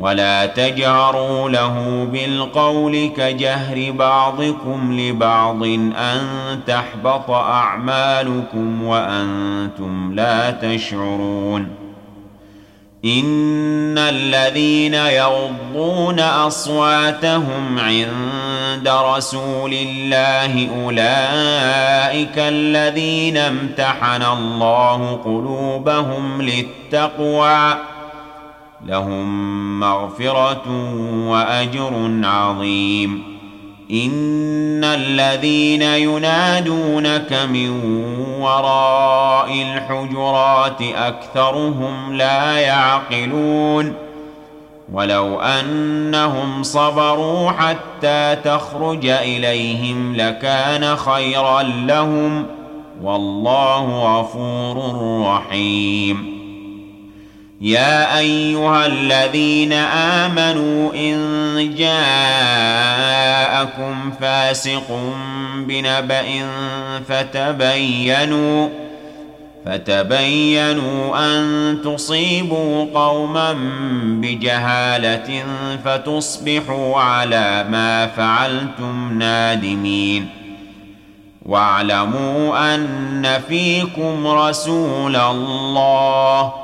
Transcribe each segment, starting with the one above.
ولا تجهروا له بالقول كجهر بعضكم لبعض أن تحبط أعمالكم وأنتم لا تشعرون إن الذين يغضون أصواتهم عند رسول الله أولئك الذين امتحن الله قلوبهم للتقوى لهم مغفرة وأجر عظيم. إن الذين ينادونك من وراء الحجرات أكثرهم لا يعقلون. ولو أنهم صبروا حتى تخرج إليهم لكان خيرا لهم. والله غفور رحيم. يا أيها الذين آمنوا إن جاءكم فاسق بنبأ فتبينوا فتبينوا أن تصيبوا قوما بجهالة فتصبحوا على ما فعلتم نادمين واعلموا أن فيكم رسول الله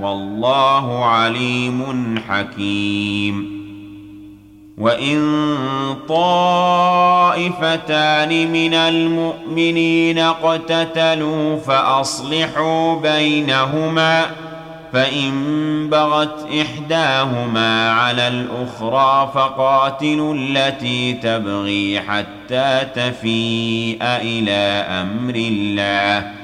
والله عليم حكيم. وإن طائفتان من المؤمنين اقتتلوا فأصلحوا بينهما فإن بغت إحداهما على الأخرى فقاتلوا التي تبغي حتى تفيء إلى أمر الله.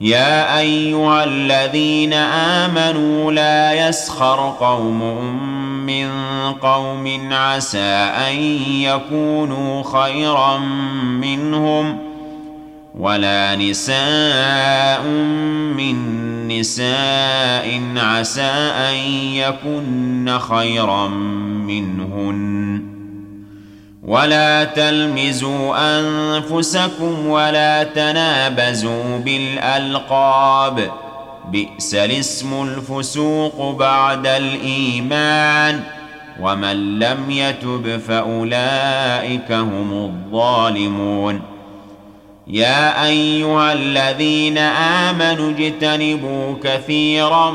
يا أيها الذين آمنوا لا يسخر قوم من قوم عسى أن يكونوا خيرا منهم ولا نساء من نساء عسى أن يكن خيرا منهن. ولا تلمزوا أنفسكم ولا تنابزوا بالألقاب. بئس الاسم الفسوق بعد الإيمان. ومن لم يتب فأولئك هم الظالمون. يا أيها الذين آمنوا اجتنبوا كثيرا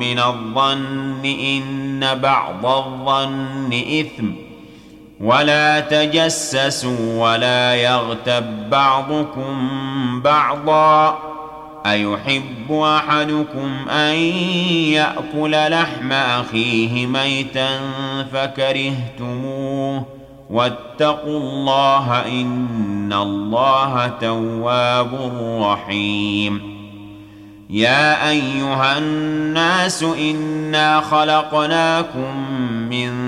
من الظن إن بعض الظن إثم. ولا تجسسوا ولا يغتب بعضكم بعضا. أيحب أحدكم أن يأكل لحم أخيه ميتا فكرهتموه. واتقوا الله إن الله تواب رحيم. يا أيها الناس إنا خلقناكم من